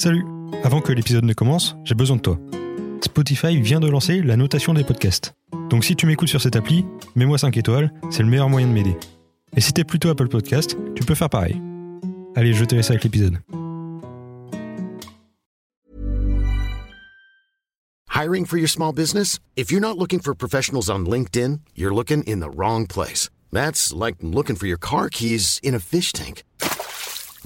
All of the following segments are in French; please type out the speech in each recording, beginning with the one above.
Salut Avant que l'épisode ne commence, j'ai besoin de toi. Spotify vient de lancer la notation des podcasts. Donc si tu m'écoutes sur cette appli, mets-moi 5 étoiles, c'est le meilleur moyen de m'aider. Et si t'es plutôt Apple Podcast, tu peux faire pareil. Allez, je te laisse avec l'épisode. Hiring for your small business? If you're not looking for professionals on LinkedIn, you're looking in the wrong place. That's like looking for your car keys in a fish tank.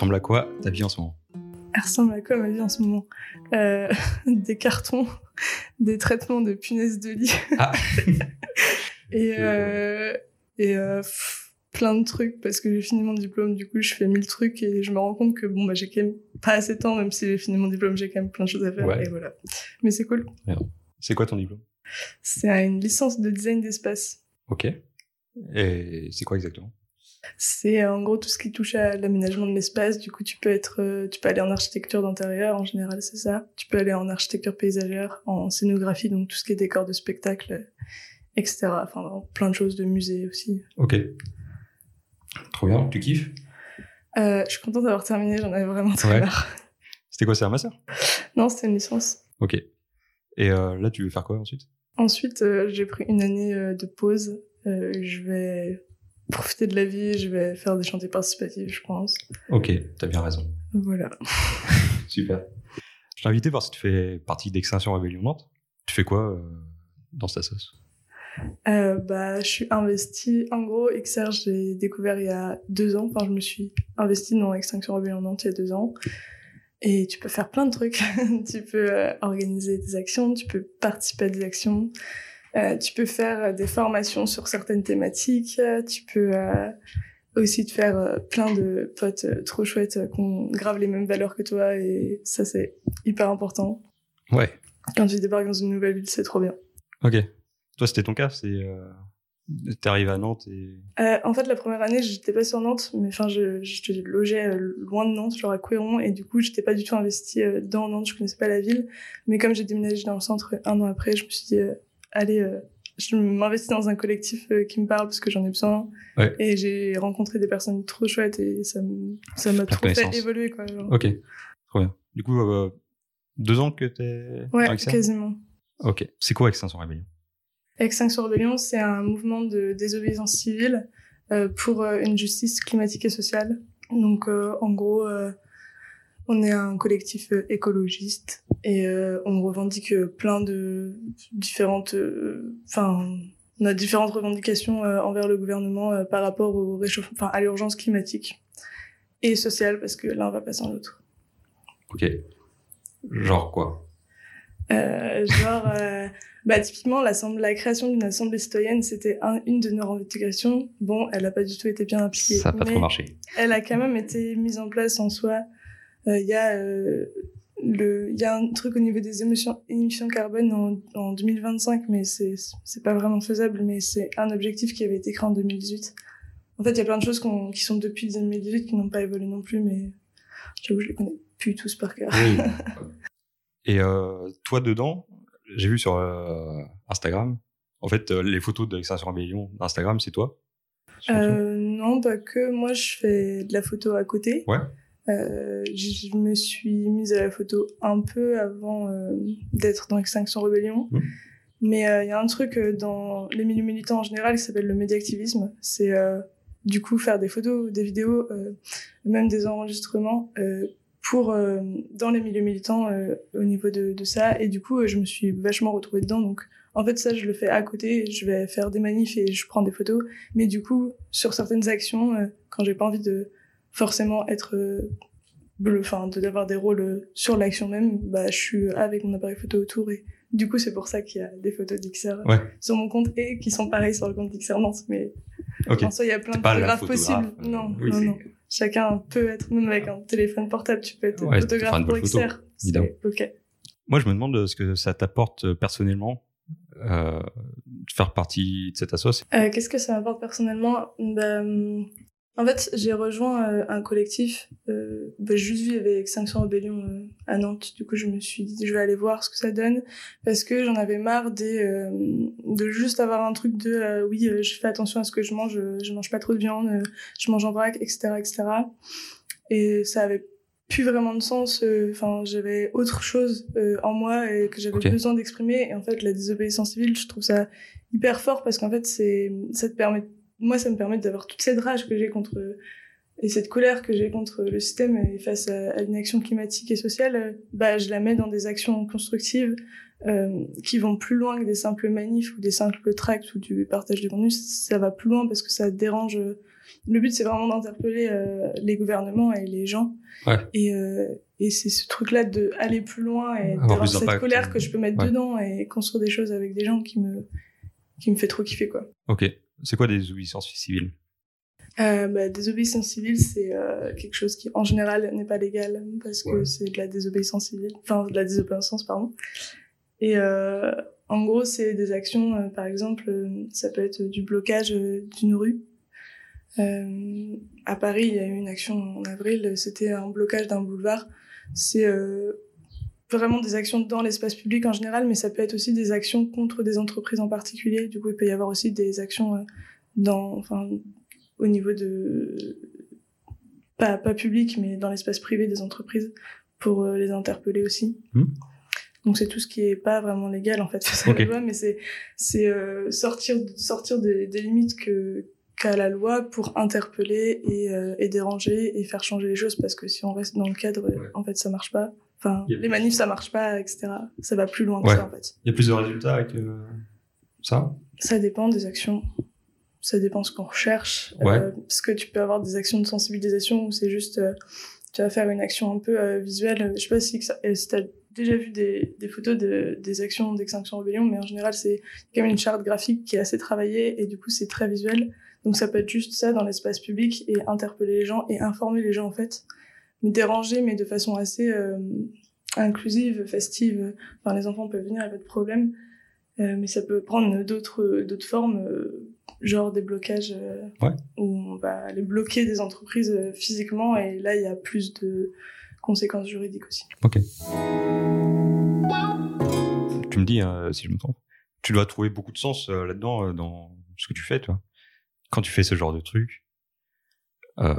Ressemble à quoi ta vie en ce moment Elle ressemble à quoi ma vie en ce moment Euh, Des cartons, des traitements de punaises de lit Ah et, euh, et euh, pff, plein de trucs parce que j'ai fini mon diplôme. Du coup, je fais mille trucs et je me rends compte que bon, bah, j'ai quand même pas assez de temps, même si j'ai fini mon diplôme, j'ai quand même plein de choses à faire. Ouais. Et voilà. Mais c'est cool. C'est quoi ton diplôme? C'est une licence de design d'espace. Ok. Et c'est quoi exactement? C'est euh, en gros tout ce qui touche à l'aménagement de l'espace. Du coup, tu peux être, euh, tu peux aller en architecture d'intérieur, en général, c'est ça. Tu peux aller en architecture paysagère, en scénographie, donc tout ce qui est décor de spectacle, etc. Enfin, plein de choses de musée aussi. Ok. Trop bien, tu kiffes? Euh, je suis contente d'avoir terminé, j'en avais vraiment très Ouais. marre. C'était quoi, c'est un master Non, c'était une licence. Ok. Et euh, là, tu veux faire quoi ensuite? Ensuite, euh, j'ai pris une année de pause. Je vais profiter de la vie, je vais faire des chantiers participatifs, je pense. Ok, t'as bien raison. Voilà. Super. Je t'ai invité parce que tu fais partie d'Extinction Rebellion Nantes. Tu fais quoi euh, dans cette sauce? Euh, bah, je suis investie. En gros, XR, j'ai découvert il y a deux ans. Enfin, je me suis investie dans Extinction Rebellion Nantes il y a deux ans. Et tu peux faire plein de trucs. tu peux euh, organiser des actions, tu peux participer à des actions, euh, tu peux faire euh, des formations sur certaines thématiques, euh, tu peux euh, aussi te faire euh, plein de potes trop chouettes qui ont grave les mêmes valeurs que toi. Et ça, c'est hyper important. Ouais. Quand tu débarques dans une nouvelle ville, c'est trop bien. Ok. Toi, c'était ton cas C'est t'es arrivé à Nantes et Euh, en fait, la première année, j'étais pas sur Nantes, mais enfin, je, je logeais loin de Nantes, genre à Couéron, et du coup, j'étais pas du tout investie dans Nantes, je connaissais pas la ville. Mais comme j'ai déménagé dans le centre un an après, je me suis dit, euh, allez, euh, je m'investis dans un collectif euh, qui me parle parce que j'en ai besoin. Ouais. Et j'ai rencontré des personnes trop chouettes et ça m'a trop fait évoluer, quoi. genre. Ok. Trop bien. Du coup, euh, deux ans que t'es Ouais, quasiment. Ok. C'est quoi Extinction Rebellion Extinction Rebellion, c'est un mouvement de désobéissance civile euh, pour euh, une justice climatique et sociale. Donc, euh, en gros, euh, on est un collectif euh, écologiste et euh, on revendique euh, plein de différentes, euh, enfin, on a différentes revendications euh, envers le gouvernement par rapport au réchauffement, enfin, à l'urgence climatique et sociale parce que l'un va pas sans l'autre. Ok. Genre quoi? Genre, bah, typiquement, la création d'une assemblée citoyenne, c'était un- une de nos revendications. Bon, elle a pas du tout été bien appliquée. Ça a pas trop marché. Elle a quand même été mise en place en soi. Il y a euh, le, il y a un truc au niveau des émissions, émissions carbone en, en 2025, mais c'est c'est pas vraiment faisable. Mais c'est un objectif qui avait été créé en 2018. En fait, il y a plein de choses qui sont depuis 2018 qui n'ont pas évolué non plus, mais j'avoue, je les connais plus tous par cœur. Oui. Et euh, toi, dedans, j'ai vu sur euh, Instagram, en fait, euh, les photos d'Extinction Rebellion d'Instagram, c'est toi? Euh, non, pas que. Moi, je fais de la photo à côté. Ouais. Euh, je me suis mise à la photo un peu avant euh, d'être dans Extinction Rebellion. Mhm. Mais euh, il y a un truc euh, dans les milieux militants en général qui s'appelle le médiactivisme. C'est euh, du coup faire des photos, des vidéos, euh, même des enregistrements euh, pour euh, dans les milieux militants euh, au niveau de, de ça. Et du coup, euh, je me suis vachement retrouvée dedans. Donc, en fait, ça, je le fais à côté. Je vais faire des manifs et je prends des photos. Mais du coup, sur certaines actions, euh, quand j'ai pas envie de forcément être euh, bleu, enfin, d'avoir des rôles euh, sur l'action même, bah, je suis avec mon appareil photo autour et du coup, c'est pour ça qu'il y a des photos d'XR Ouais. sur mon compte et qui sont pareils sur le compte d'XR Nantes. Mais Ok. en soi, il y a plein de photographes photographe, possibles. euh, non, oui, non, non. chacun peut être, même avec un téléphone portable, tu peux être Ouais, photographe pour photo, XR. Ok. Moi, je me demande ce que ça t'apporte euh, personnellement euh, de faire partie de cette association. Euh, Qu'est-ce que ça m'apporte personnellement? Hum, En fait, j'ai rejoint euh, un collectif. Euh, bah, juste vivais avec 500 Rebellion euh, à Nantes. Du coup, je me suis dit, je vais aller voir ce que ça donne. Parce que j'en avais marre des, euh, de juste avoir un truc de oui, je fais attention à ce que je mange, je mange pas trop de viande, je mange en vrac, etc. etc. Et ça avait plus vraiment de sens. Enfin, j'avais autre chose en moi et que j'avais besoin d'exprimer. Et en fait, la désobéissance civile, je trouve ça hyper fort parce qu'en fait, c'est, ça te permet, moi, ça me permet d'avoir toute cette rage que j'ai contre et cette colère que j'ai contre le système et face à, une action climatique et sociale, euh, bah, je la mets dans des actions constructives euh, qui vont plus loin que des simples manifs ou des simples tracts ou du partage de contenu. Ça va plus loin parce que ça dérange. Le but, c'est vraiment d'interpeller euh, les gouvernements et les gens. Ouais. Et, euh, et c'est ce truc-là de aller plus loin et Avoir d'avoir cette colère que je peux mettre Ouais. dedans et construire des choses avec des gens qui me qui me fait trop kiffer quoi. Ok. C'est quoi des désobéissances civiles? Euh, bah, désobéissance civile, c'est euh, quelque chose qui, en général, n'est pas légal parce que Ouais. c'est de la désobéissance civile, enfin de la désobéissance, pardon. Et euh, en gros, c'est des actions, euh, par exemple, ça peut être du blocage d'une rue. À Paris, il y a eu une action en avril, c'était un blocage d'un boulevard. C'est vraiment des actions dans l'espace public en général, mais ça peut être aussi des actions contre des entreprises en particulier. Du coup, il peut y avoir aussi des actions euh, dans, enfin, au niveau de pas pas public mais dans l'espace privé des entreprises pour euh, les interpeller aussi. Hmm. Donc c'est tout ce qui est pas vraiment légal en fait face à Ok. la loi mais c'est c'est euh, sortir sortir des, des limites que qu'a la loi pour interpeller et, euh, et déranger et faire changer les choses parce que si on reste dans le cadre Ouais. en fait ça marche pas. Enfin les manifs ça marche pas etc. Ça va plus loin que Ouais. ça en fait. Il y a plus de résultats avec euh, ça? Ça dépend des actions. Ça dépend ce qu'on recherche. Ouais. Euh, parce que tu peux avoir des actions de sensibilisation où c'est juste, euh, tu vas faire une action un peu euh, visuelle. Je sais pas si, si t'as déjà vu des, des photos de, des actions d'Extinction Rebellion, mais en général, c'est quand même une charte graphique qui est assez travaillée et du coup, c'est très visuel. Donc ça peut être juste ça dans l'espace public et interpeller les gens et informer les gens en fait. Mais déranger, mais de façon assez euh, inclusive, festive. Enfin, les enfants peuvent venir, il n'y a pas de problème. Euh, mais ça peut prendre d'autres d'autres formes, euh, genre des blocages euh, Ouais. où on va aller bloquer des entreprises euh, physiquement et là il y a plus de conséquences juridiques aussi. Ok. Tu me dis, hein, si je me trompe, tu dois trouver beaucoup de sens euh, là-dedans, dans ce que tu fais, toi. Quand tu fais ce genre de truc, euh,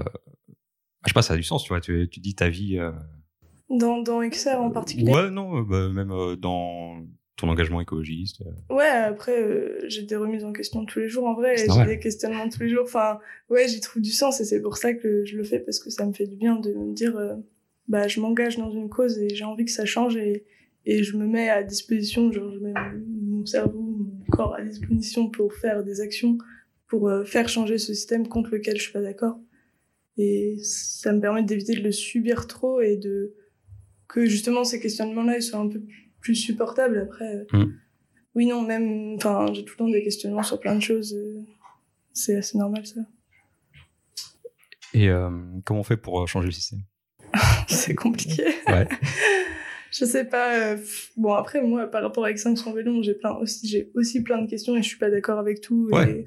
je sais pas, ça a du sens, tu vois. Tu, tu dis ta vie. euh, Dans, dans XR en particulier? Ouais, non, euh, bah, même euh, dans ton engagement écologiste. Ouais, après, euh, j'ai des remises en question tous les jours en vrai, j'ai des questionnements tous les jours. Enfin, ouais, j'y trouve du sens et c'est pour ça que je le fais parce que ça me fait du bien de me dire, euh, bah, je m'engage dans une cause et j'ai envie que ça change et, et je me mets à disposition, genre, je mets mon mon cerveau, mon corps à disposition pour faire des actions, pour euh, faire changer ce système contre lequel je suis pas d'accord. Et ça me permet d'éviter de le subir trop et de que justement ces questionnements-là ils soient un peu plus supportables après. euh, Mm. Oui, non, même, enfin, j'ai tout le temps des questionnements sur plein de choses. euh, C'est assez normal, ça. Et euh, comment on fait pour changer le système? C'est compliqué. Ouais. je sais pas. bon, après, moi, par rapport à Extinction Rebellion, j'ai plein aussi, j'ai aussi plein de questions et je suis pas d'accord avec tout. Ouais. Et...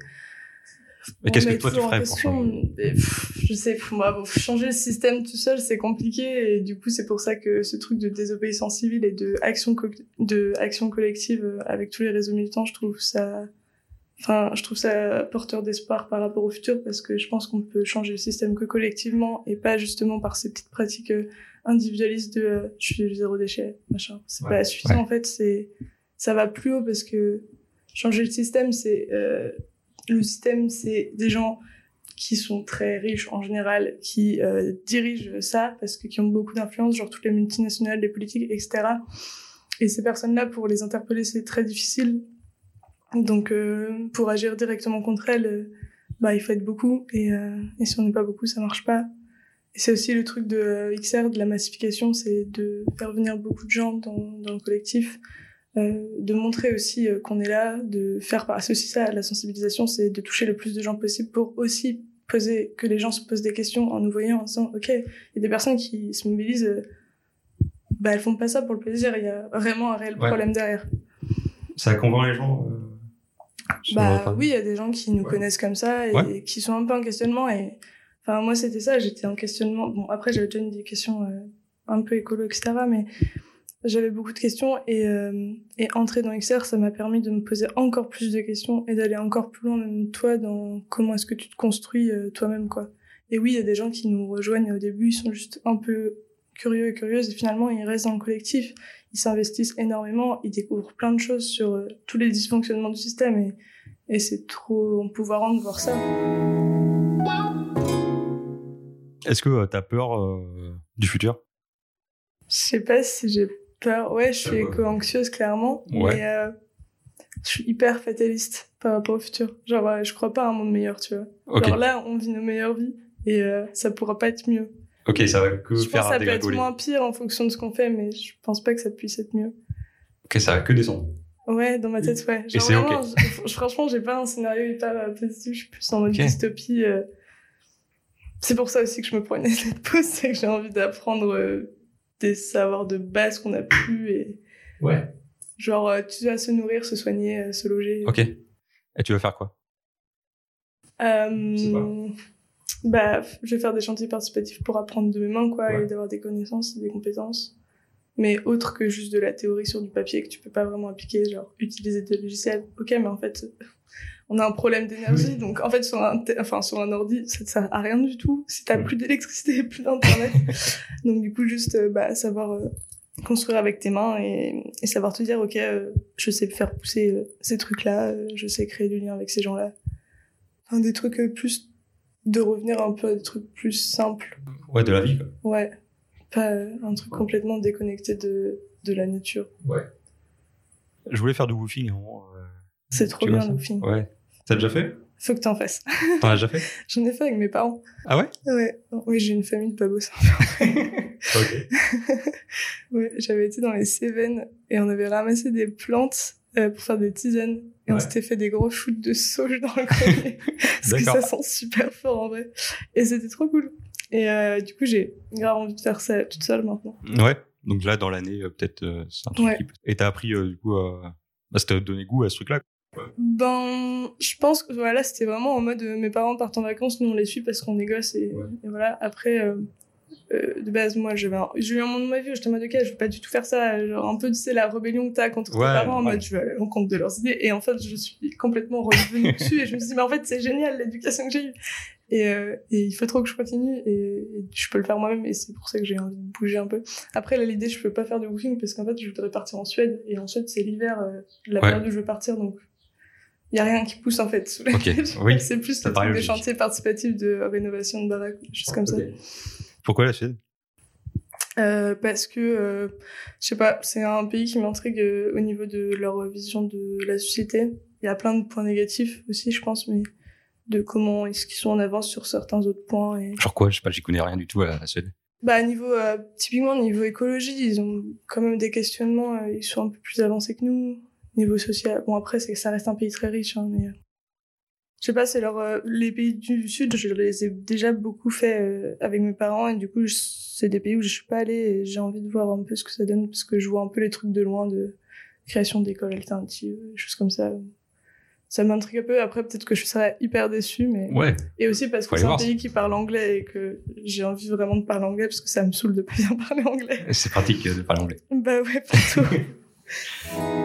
Mais qu'est-ce que toi, tu ferais pour changer Je sais, moi, changer le système tout seul, c'est compliqué et du coup, c'est pour ça que ce truc de désobéissance civile et de action, de action collective avec tous les réseaux militants, je trouve ça, enfin, je trouve ça porteur d'espoir par rapport au futur parce que je pense qu'on peut changer le système que collectivement et pas justement par ces petites pratiques euh, individualistes de euh, je suis zéro déchet, machin. C'est Ouais. pas suffisant Ouais. en fait, c'est, ça va plus haut parce que changer le système, c'est, euh, le système, c'est des gens qui sont très riches en général, qui euh, dirigent ça parce que qui ont beaucoup d'influence, genre toutes les multinationales, les politiques, etc. Et ces personnes-là, pour les interpeller, c'est très difficile. Donc, euh, pour agir directement contre elles, euh, bah, il faut être beaucoup. Et, si on n'est pas beaucoup, ça marche pas. Et c'est aussi le truc de XR, de la massification, c'est de faire venir beaucoup de gens dans le collectif, euh, de montrer aussi euh, qu'on est là, de faire aussi ça, la sensibilisation, c'est de toucher le plus de gens possible pour aussi poser, que les gens se posent des questions en nous voyant, en disant, OK, il y a des personnes qui se mobilisent, euh, bah, elles font pas ça pour le plaisir, il y a vraiment un réel Ouais. problème derrière. Ça convainc les gens euh, Bah oui, il y a des gens qui nous Ouais. connaissent comme ça et Ouais. qui sont un peu en questionnement et enfin moi c'était ça, j'étais en questionnement. Bon après j'avais déjà une des questions euh, un peu écolo etc. Mais j'avais beaucoup de questions et euh, et entrer dans XR ça m'a permis de me poser encore plus de questions et d'aller encore plus loin même toi dans comment est-ce que tu te construis euh, toi-même quoi. Et oui il y a des gens qui nous rejoignent au début ils sont juste un peu curieux et curieuses et finalement ils restent dans le collectif ils s'investissent énormément, ils découvrent plein de choses sur euh, tous les dysfonctionnements du système et, et c'est trop empouvoirant de voir ça. Est-ce que tu as peur du futur? Je sais pas si j'ai peur. Ouais, je suis bah. éco-anxieuse clairement, Ouais. mais euh, je suis hyper fataliste par rapport au futur. Genre, euh, je crois pas à un monde meilleur, tu vois. Ok, Genre là, on vit nos meilleures vies et euh, ça pourra pas être mieux. ok, ça va que je pense faire que ça peut être moins pire en fonction de ce qu'on fait, mais je pense pas que ça puisse être mieux. Ok, ça va que descendre. Ouais, dans ma tête, ouais. Genre c'est vraiment, ok. je- franchement, j'ai pas un scénario hyper euh, positif. Je suis plus en mode dystopie. euh. C'est pour ça aussi que je me année de pause, c'est que j'ai envie d'apprendre euh, des savoirs de base qu'on a plus et Ouais. genre euh, tu dois se nourrir, se soigner, euh, se loger. Ok. Et tu vas faire quoi? Euh, bah, je vais faire des chantiers participatifs pour apprendre de mes mains, quoi, Ouais. et d'avoir des connaissances, des compétences. Mais autre que juste de la théorie sur du papier que tu peux pas vraiment appliquer, genre utiliser des logiciels. Ok, mais en fait, on a un problème d'énergie, Oui. donc en fait sur un, enfin sur un ordi, ça te sert à rien du tout si t'as Ouais. plus d'électricité et plus d'internet. donc du coup, juste euh, bah, savoir euh, construire avec tes mains et, et savoir te dire, ok, euh, je sais faire pousser euh, ces trucs-là, euh, je sais créer du lien avec ces gens-là. Enfin, des trucs plus de revenir un peu à des trucs plus simples. Ouais, de la vie, quoi. Ouais. Pas un truc complètement déconnecté de, de la nature. Je voulais faire du woofing. hein, C'est trop Tu bien le film. Ouais. T'as déjà fait? Faut que t'en fasses. T'en as déjà fait? J'en ai fait avec mes parents. Ah ouais? Ouais. Oui, j'ai une famille de pas beaux Ok. Ouais, j'avais été dans les Cévennes et on avait ramassé des plantes euh, pour faire des tisanes. Et on s'était fait des gros shoots de sauge dans le grenier. parce que ça sent super fort en vrai. Et c'était trop cool. Et euh, du coup, j'ai grave envie de faire ça toute seule maintenant. Ouais. Donc là, dans l'année, euh, peut-être, c'est un truc Ouais. qui... Et t'as appris, du coup, euh... bah, ça t'a donné goût à ce truc-là? Ben, je pense que voilà, c'était vraiment en mode euh, mes parents partent en vacances, nous on les suit parce qu'on est gosses et, Ouais. et voilà. Après, euh, euh, de base, moi j'ai eu un moment de ma vie où j'étais en mode ok, je vais pas du tout faire ça. Genre un peu, tu sais, la rébellion que t'as contre tes parents en mode je vais aller à l'encontre de leurs idées. Et en fait, je suis complètement revenue dessus et je me suis dit, mais en fait, c'est génial l'éducation que j'ai eue. Et, euh, et il faut trop que je continue et, et je peux le faire moi-même et c'est pour ça que j'ai envie de bouger un peu. Après, là, l'idée, je peux pas faire de woofing parce qu'en fait, je voudrais partir en Suède et en Suède, c'est l'hiver, euh, la Ouais. période où je veux partir donc il a rien qui pousse en fait sous la Ok, neige. oui, c'est plus le truc des chantiers participatifs de rénovation de baraques, des choses comme ça. Pourquoi la Suède? Euh, parce que euh, je sais pas, c'est un pays qui m'intrigue euh, au niveau de leur vision de la société. Il y a plein de points négatifs aussi, je pense, mais de comment est-ce qu'ils sont en avance sur certains autres points et Genre quoi? Je sais pas, j'y connais rien du tout à la Suède. bah niveau euh, typiquement niveau écologie, ils ont quand même des questionnements, euh, ils sont un peu plus avancés que nous. Niveau social, bon après c'est ça reste un pays très riche, hein, mais euh, je sais pas, c'est leur euh, les pays du sud, je les ai déjà beaucoup fait euh, avec mes parents et du coup c'est des pays où je suis pas allée et j'ai envie de voir un peu ce que ça donne parce que je vois un peu les trucs de loin de création d'écoles alternatives, des choses comme ça. Ça m'intrigue un peu. Après peut-être que je serais hyper déçue, mais Ouais. et aussi parce que c'est un pays qui parle anglais et que j'ai envie vraiment de parler anglais parce que ça me saoule de pas bien parler anglais. C'est pratique euh, de parler anglais. Bah ouais, plutôt.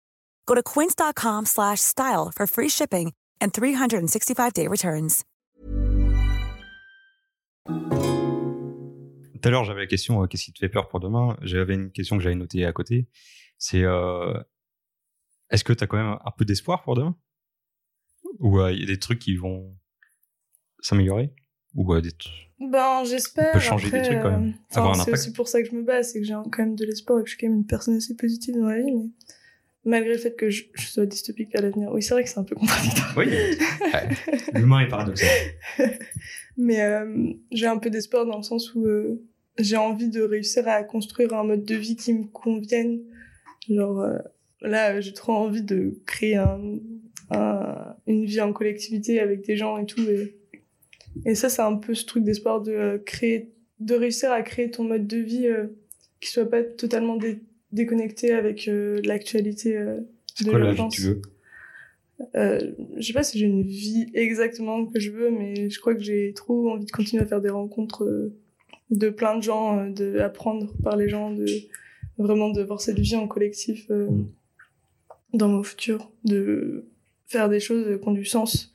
Go to quince.com/style for free shipping and 365-day returns. Tout à l'heure, j'avais la question euh, qu'est-ce qui te fait peur pour demain? J'avais une question que j'avais notée à côté. C'est euh, est-ce que tu as quand même un peu d'espoir pour demain? Ou il y a des trucs qui vont s'améliorer? Ou des Ben, j'espère. On peut changer des trucs quand même. C'est aussi pour ça que je me bats, c'est que j'ai quand même de l'espoir et que je suis quand même une personne assez positive dans la vie, mais malgré le fait que je, je sois dystopique à l'avenir. Oui, c'est vrai que c'est un peu contradictoire. Oui, ouais. l'humain est paradoxal. Mais euh, j'ai un peu d'espoir dans le sens où euh, j'ai envie de réussir à construire un mode de vie qui me convienne. Genre, euh, là, j'ai trop envie de créer un, un- une vie en collectivité avec des gens et tout. Et, et ça, c'est un peu ce truc d'espoir de euh, créer, de réussir à créer ton mode de vie euh, qui soit pas totalement dé- déconnecté avec euh, l'actualité euh, de quoi la vie que tu veux? Euh, je sais pas si j'ai une vie exactement que je veux, mais je crois que j'ai trop envie de continuer à faire des rencontres euh, de plein de gens, euh, de apprendre par les gens, de vraiment de voir cette vie en collectif Mm. dans mon futur, de faire des choses qui ont du sens,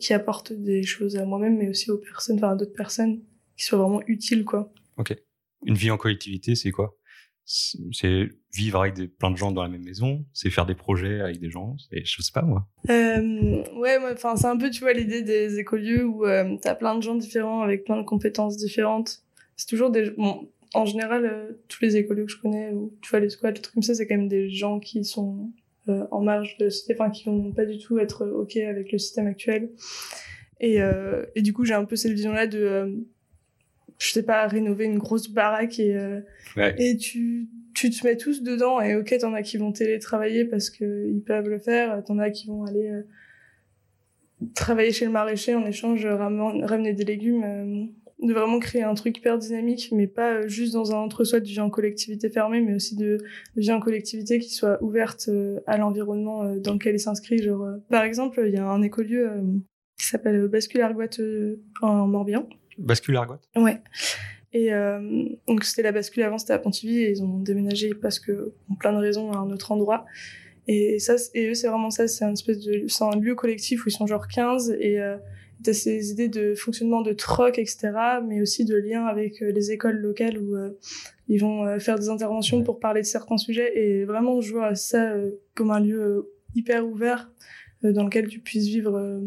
qui apportent des choses à moi-même, mais aussi aux personnes, enfin à d'autres personnes, qui soient vraiment utiles, quoi. Une vie en collectivité, c'est quoi? C'est vivre avec plein de gens dans la même maison, c'est faire des projets avec des gens, je sais pas moi. Euh, ouais, enfin, c'est un peu, tu vois, l'idée des écolieux où euh, t'as plein de gens différents avec plein de compétences différentes. C'est toujours en général, euh, tous les écolieux que je connais, ou tu vois, les squats, les trucs comme ça, c'est quand même des gens qui sont en marge de société, enfin, qui vont pas du tout être ok avec le système actuel. Et, du coup, j'ai un peu cette vision-là de, euh, je sais pas, rénover une grosse baraque et, euh, Ouais. et tu, tu te mets tous dedans et ok, t'en as qui vont télétravailler parce que ils peuvent le faire, t'en as qui vont aller euh, travailler chez le maraîcher en échange, ramener, ramener des légumes, euh, de vraiment créer un truc hyper dynamique, mais pas juste dans un entre-soi de vie en collectivité fermée, mais aussi de vie en collectivité qui soit ouverte à l'environnement dans lequel il s'inscrit. Genre, par exemple, il y a un écolieu qui s'appelle Bascule Argoite en Morbihan. Bascule Argoat Ouais. Et euh, donc c'était la bascule avant, c'était à Pontivy et ils ont déménagé parce que pour plein de raisons à un autre endroit. Et ça, et eux c'est vraiment ça, c'est un espèce de, c'est un lieu collectif où ils sont genre 15 et euh, t'as ces idées de fonctionnement de troc, etc., mais aussi de lien avec euh, les écoles locales où euh, ils vont faire des interventions pour parler de certains sujets et vraiment je vois ça comme un lieu hyper ouvert dans lequel tu puisses vivre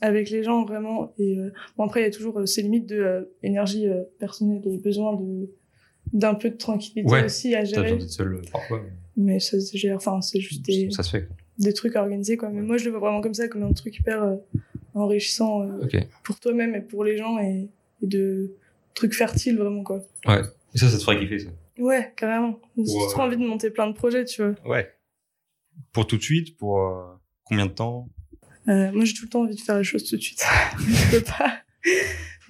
avec les gens vraiment et euh, bon après il y a toujours euh, ces limites de euh, énergie personnelle et besoin de d'un peu de tranquillité Ouais, aussi à gérer d'être seul parfois. mais ça se gère enfin c'est juste des, Ça se fait. des trucs organisés quoi mais moi je le vois vraiment comme ça comme un truc hyper enrichissant pour toi-même et pour les gens et, et de trucs fertiles vraiment quoi Ouais. Et ça, ça te ferait kiffer ça. ouais carrément j'ai trop envie de monter plein de projets tu vois Ouais. Pour tout de suite, pour euh, combien de temps? Euh, moi, j'ai tout le temps envie de faire les choses tout de suite. je peux pas.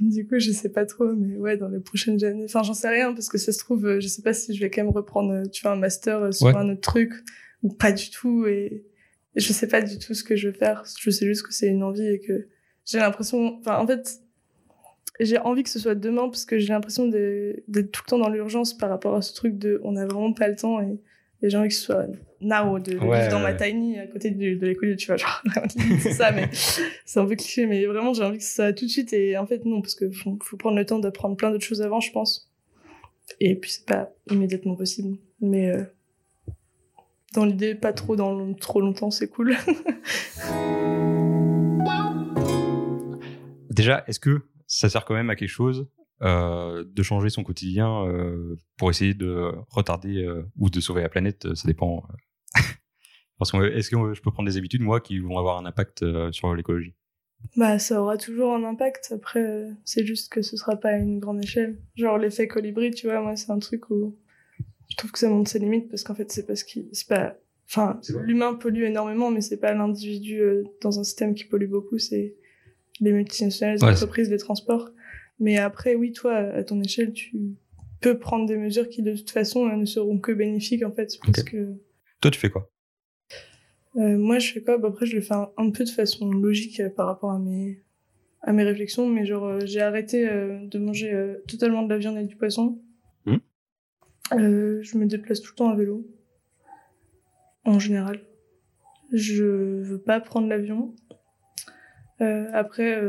Du coup, je sais pas trop, mais ouais, dans les prochaines années. Enfin, j'en sais rien parce que ça se trouve, euh, je sais pas si je vais quand même reprendre, euh, tu vois, un master sur Ouais. un autre truc ou pas du tout. Et, et je sais pas du tout ce que je veux faire. Je sais juste que c'est une envie et que j'ai l'impression. Enfin, en fait, j'ai envie que ce soit demain parce que j'ai l'impression d'être tout le temps dans l'urgence par rapport à ce truc de, on a vraiment pas le temps et, envie que ce soit now de, de Ouais, vivre dans ma tiny à côté de, de l'école, tu vois, genre, c'est ça, mais c'est un peu cliché, mais vraiment, j'ai envie que ça tout de suite, et en fait, non, parce que faut, faut prendre le temps d'apprendre plein d'autres choses avant, je pense. Et puis, c'est pas immédiatement possible. Mais, euh, dans l'idée, pas trop dans long- trop longtemps, c'est cool. Déjà, est-ce que ça sert quand même à quelque chose euh, de changer son quotidien euh, pour essayer de retarder euh, ou de sauver la planète Ça dépend. Parce est-ce que je peux prendre des habitudes, moi, qui vont avoir un impact sur l'écologie? Bah, ça aura toujours un impact. Après, c'est juste que ce sera pas à une grande échelle. Genre, l'effet colibri, tu vois, moi, c'est un truc où je trouve que ça monte ses limites parce qu'en fait, c'est parce qu'il, c'est pas, enfin, l'humain pollue énormément, mais c'est pas l'individu dans un système qui pollue beaucoup, c'est les multinationales, les Ouais, entreprises, les transports. Mais après, oui, toi, à ton échelle, tu peux prendre des mesures qui, de toute façon, euh, ne seront que bénéfiques, en fait, parce que Toi, tu fais quoi? Euh, moi, je fais quoi? Bah, Après, je le fais un, un peu de façon logique euh, par rapport à mes, à mes réflexions, mais genre euh, j'ai arrêté de manger totalement de la viande et du poisson. Hmm. Je me déplace tout le temps à vélo, en général. Je veux pas prendre l'avion. Après,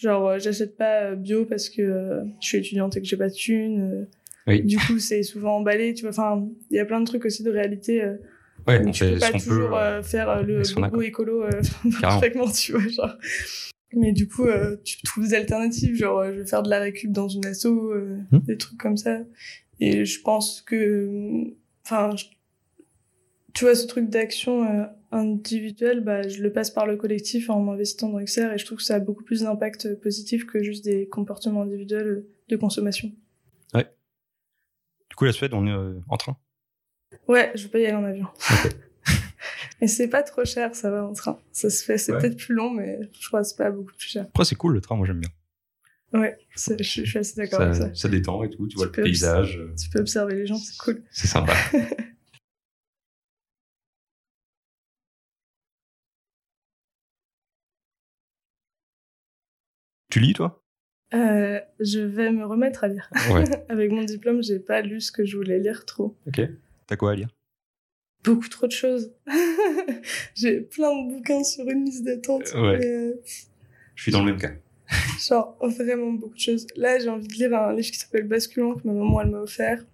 genre euh, j'achète pas euh, bio parce que euh, je suis étudiante et que j'ai pas de thunes. Oui. Du coup, c'est souvent emballé, tu vois. Enfin, il y a plein de trucs aussi de réalité. euh, Ouais, on tu peux pas peut. toujours euh, faire euh, le quoi. écolo euh, parfaitement, tu vois, genre. Mais du coup, euh, tu trouves des alternatives, genre euh, je vais faire de la récup dans une asso, euh, Hmm. des trucs comme ça. Et je pense que, enfin, je- tu vois, ce truc d'action individuelle, bah, je le passe par le collectif en m'investissant dans XR et je trouve que ça a beaucoup plus d'impact positif que juste des comportements individuels de consommation. Du coup, la Suède, on est euh, en train? Ouais, je pas y aller en avion. Et c'est pas trop cher, ça va en train. Ça se fait, c'est Ouais. peut-être plus long, mais je crois que c'est pas beaucoup plus cher. Après, c'est cool le train, moi j'aime bien. Ouais, je, je suis assez d'accord avec Ça, ça. détend et tout, tu vois le peux- paysage, euh, Tu peux observer les gens, c'est cool. c'est sympa. tu lis, toi? Euh, je vais me remettre à lire. Ouais. Avec mon diplôme, j'ai pas lu ce que je voulais lire trop. Ok. T'as quoi à lire? Beaucoup trop de choses. j'ai plein de bouquins sur une liste d'attente. Euh, ouais. euh, Je suis dans le même cas. genre, vraiment beaucoup de choses. Là, j'ai envie de lire un livre qui s'appelle Basculant, que ma maman, elle m'a offert.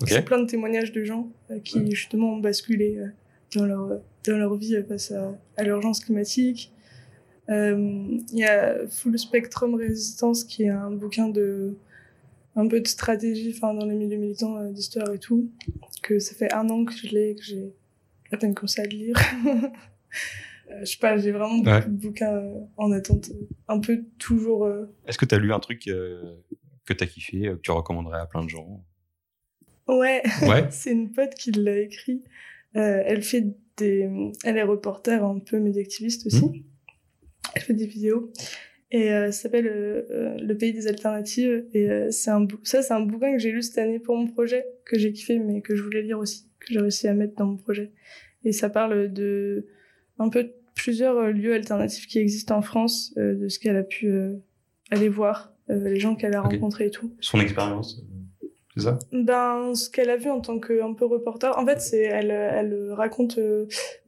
Ok. C'est plein de témoignages de gens euh, qui, justement, ont basculé euh, dans, leur, dans leur vie euh, face à, à l'urgence climatique. Euh, Il y a Full Spectrum Resistance, qui est un bouquin de un peu de stratégie enfin dans les milieux militants euh, d'histoire et tout que ça fait un an que je l'ai que j'ai à peine commencé à le lire Euh, je sais pas j'ai vraiment beaucoup Ouais. de bouquins en attente un peu toujours euh, Est-ce que t'as lu un truc euh, que t'as kiffé, euh, que tu recommanderais à plein de gens? Ouais Ouais. c'est une pote qui l'a écrit Euh, elle fait des elle est reporter un peu médiactiviste aussi Mhm. Elle fait des vidéos. Et euh, ça s'appelle euh, euh, le pays des alternatives. Et euh, c'est un ça c'est un bouquin que j'ai lu cette année pour mon projet que j'ai kiffé mais que je voulais lire aussi que j'ai réussi à mettre dans mon projet. Et ça parle de un peu de plusieurs lieux alternatifs qui existent en France de ce qu'elle a pu aller voir les gens qu'elle a Ok. rencontrés et tout. Son expérience, c'est ça? Ben, ce qu'elle a vu en tant que un peu reporter, en fait, c'est elle, elle raconte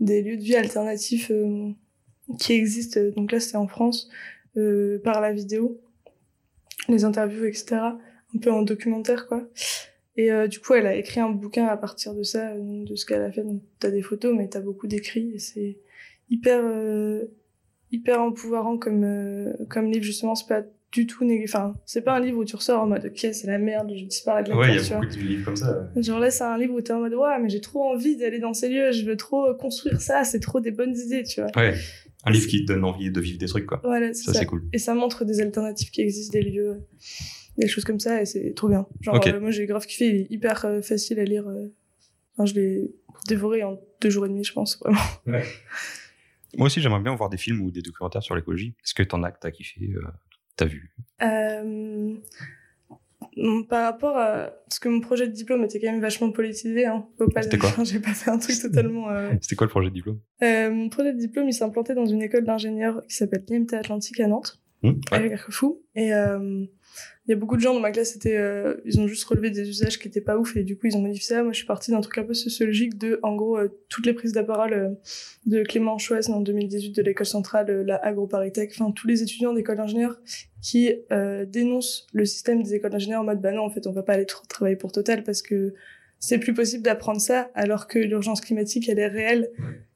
des lieux de vie alternatifs qui existent. Donc là, c'est en France euh, par la vidéo, les interviews, etc. Un peu en documentaire, quoi. Et euh, du coup, elle a écrit un bouquin à partir de ça, euh, de ce qu'elle a fait. Donc, t'as des photos, mais t'as beaucoup d'écrits, et c'est hyper, euh, hyper empouvoirant comme, euh, comme livre. Justement, c'est pas du tout négatif. Enfin, c'est pas un livre où tu ressors en mode, ok, c'est la merde, je disparais de la Ouais, il y a beaucoup de livres comme ça. Genre là, c'est un livre où t'es en mode, ouais, mais j'ai trop envie d'aller dans ces lieux, je veux trop euh, construire ça, c'est trop des bonnes idées, tu vois. Ouais. Un livre qui te donne envie de vivre des trucs, quoi. Voilà, c'est Ça, ça. c'est cool. Et ça montre des alternatives qui existent, des lieux, des choses comme ça, et c'est trop bien. Genre, Ok. euh, moi, j'ai grave kiffé, il est hyper euh, facile à lire. euh. Enfin, je l'ai dévoré en deux jours et demi, je pense, vraiment. Moi aussi, j'aimerais bien voir des films ou des documentaires sur l'écologie. Est-ce que t'en as que t'as kiffé, euh, t'as vu? Par rapport à... Parce que mon projet de diplôme était quand même vachement politisé, hein. C'était quoi J'ai pas fait un truc totalement... euh, C'était quoi le projet de diplôme? Euh, mon projet de diplôme, il s'est implanté dans une école d'ingénieurs qui s'appelle l'IMT Atlantique à Nantes, Hum, ouais. Carrefour. Et euh, il y a beaucoup de gens dans ma classe, c'était, euh, ils ont juste relevé des usages qui étaient pas ouf et du coup ils ont modifié ça. Moi, je suis partie d'un truc un peu sociologique de, en gros, euh, toutes les prises de parole euh, de Clément Chouaz en 2018 de l'école centrale, euh, la AgroParisTech, enfin tous les étudiants d'école d'ingénieurs qui euh, dénoncent le système des écoles d'ingénieurs en mode bah non, en fait, on va pas aller tra- travailler pour Total parce que c'est plus possible d'apprendre ça alors que l'urgence climatique elle est réelle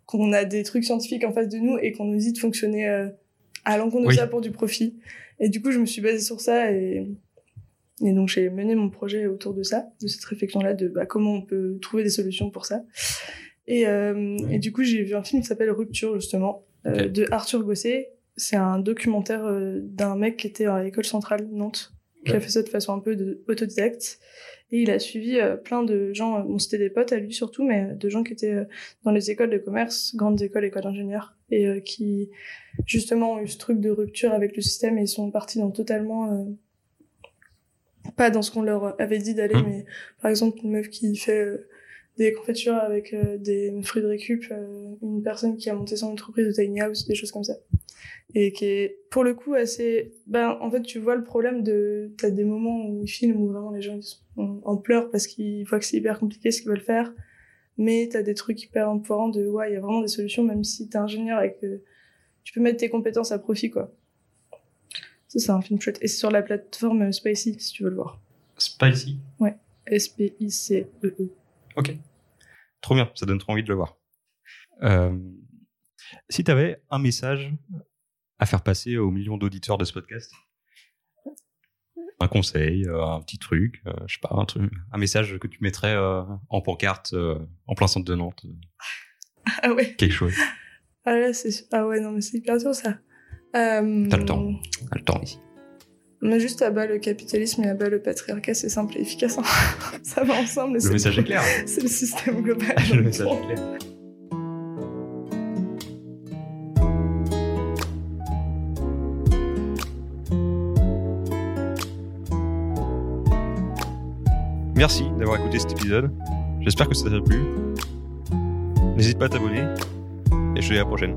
qu'on a des trucs scientifiques en face de nous et qu'on nous dit de fonctionner euh, à l'encontre de ça pour du profit. Et du coup, je me suis basée sur ça et, et donc j'ai mené mon projet autour de ça, de cette réflexion-là, de bah, comment on peut trouver des solutions pour ça. Et, euh, et du coup, j'ai vu un film qui s'appelle Rupture, justement, euh, de Arthur Gosset. C'est un documentaire euh, d'un mec qui était à l'école centrale Nantes, qui a fait ça de façon un peu de, autodidacte. Et il a suivi euh, plein de gens, euh, bon, c'était des potes à lui surtout, mais euh, de gens qui étaient euh, dans les écoles de commerce, grandes écoles, écoles d'ingénieurs, et euh, qui justement ont eu ce truc de rupture avec le système et ils sont partis dans totalement euh, pas dans ce qu'on leur avait dit d'aller, Mhm. mais par exemple une meuf qui fait des confitures avec des fruits de récup, une personne qui a monté son entreprise de tiny house, des choses comme ça. Et qui est, pour le coup, assez, ben, en fait, tu vois le problème de, t'as des moments où ils filment où vraiment les gens ils sont en pleurs parce qu'ils voient que c'est hyper compliqué ce qu'ils veulent faire. Mais t'as des trucs hyper importants de, ouais, il y a vraiment des solutions, même si t'es ingénieur et que tu peux mettre tes compétences à profit, quoi. Ça, c'est un film chouette. Et c'est sur la plateforme Spicy, si tu veux le voir. Spicy Ouais. S-P-I-C-E-E. -E. Ok. Trop bien, ça donne trop envie de le voir. Euh, si tu avais un message à faire passer aux millions d'auditeurs de ce podcast, un conseil, euh, un petit truc, euh, je sais pas, un truc, un message que tu mettrais en pancarte en plein centre de Nantes. Ah ouais. Quelque chose. Ah là, c'est ah ouais non mais c'est hyper dur ça. T'as le temps, t'as le temps ici. A juste à bas le capitalisme et à bas le patriarcat, c'est simple et efficace. Hein. Ça va ensemble. Le message est clair. C'est le système global. le message est clair. Merci d'avoir écouté cet épisode. J'espère que ça t'a plu. N'hésite pas à t'abonner. Et je te dis à la prochaine.